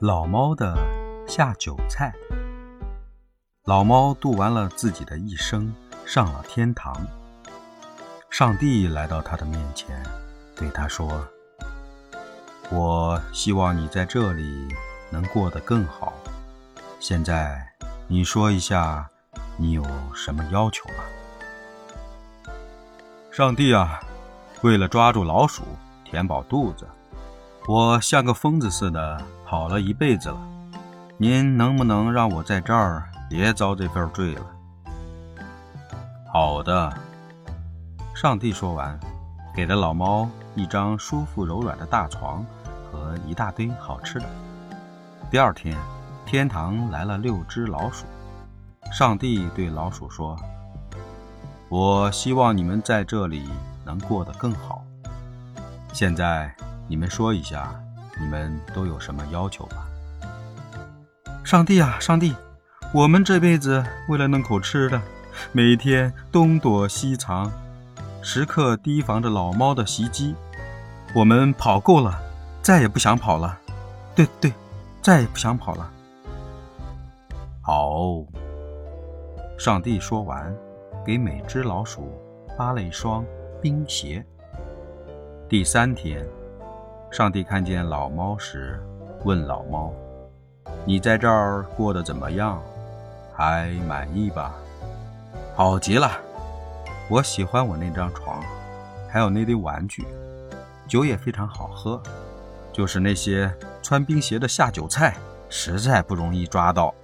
老猫的下酒菜。老猫度完了自己的一生，上了天堂。上帝来到他的面前，对他说：“我希望你在这里能过得更好。现在，你说一下，你有什么要求吧？”上帝啊，为了抓住老鼠，填饱肚子。我像个疯子似的跑了一辈子了，您能不能让我在这儿别遭这份罪了？好的，上帝说完，给了老猫一张舒服柔软的大床和一大堆好吃的。第二天，天堂来了六只老鼠，上帝对老鼠说：“我希望你们在这里能过得更好。现在。”你们说一下，你们都有什么要求吧？上帝啊，上帝，我们这辈子为了弄口吃的，每天东躲西藏，时刻提防着老猫的袭击。我们跑够了，再也不想跑了。对对，再也不想跑了。好，上帝说完，给每只老鼠发了一双冰鞋。第三天。上帝看见老猫时，问老猫：“你在这儿过得怎么样？还满意吧？”“好极了，我喜欢我那张床，还有那堆玩具，酒也非常好喝。就是那些穿冰鞋的下酒菜，实在不容易抓到。”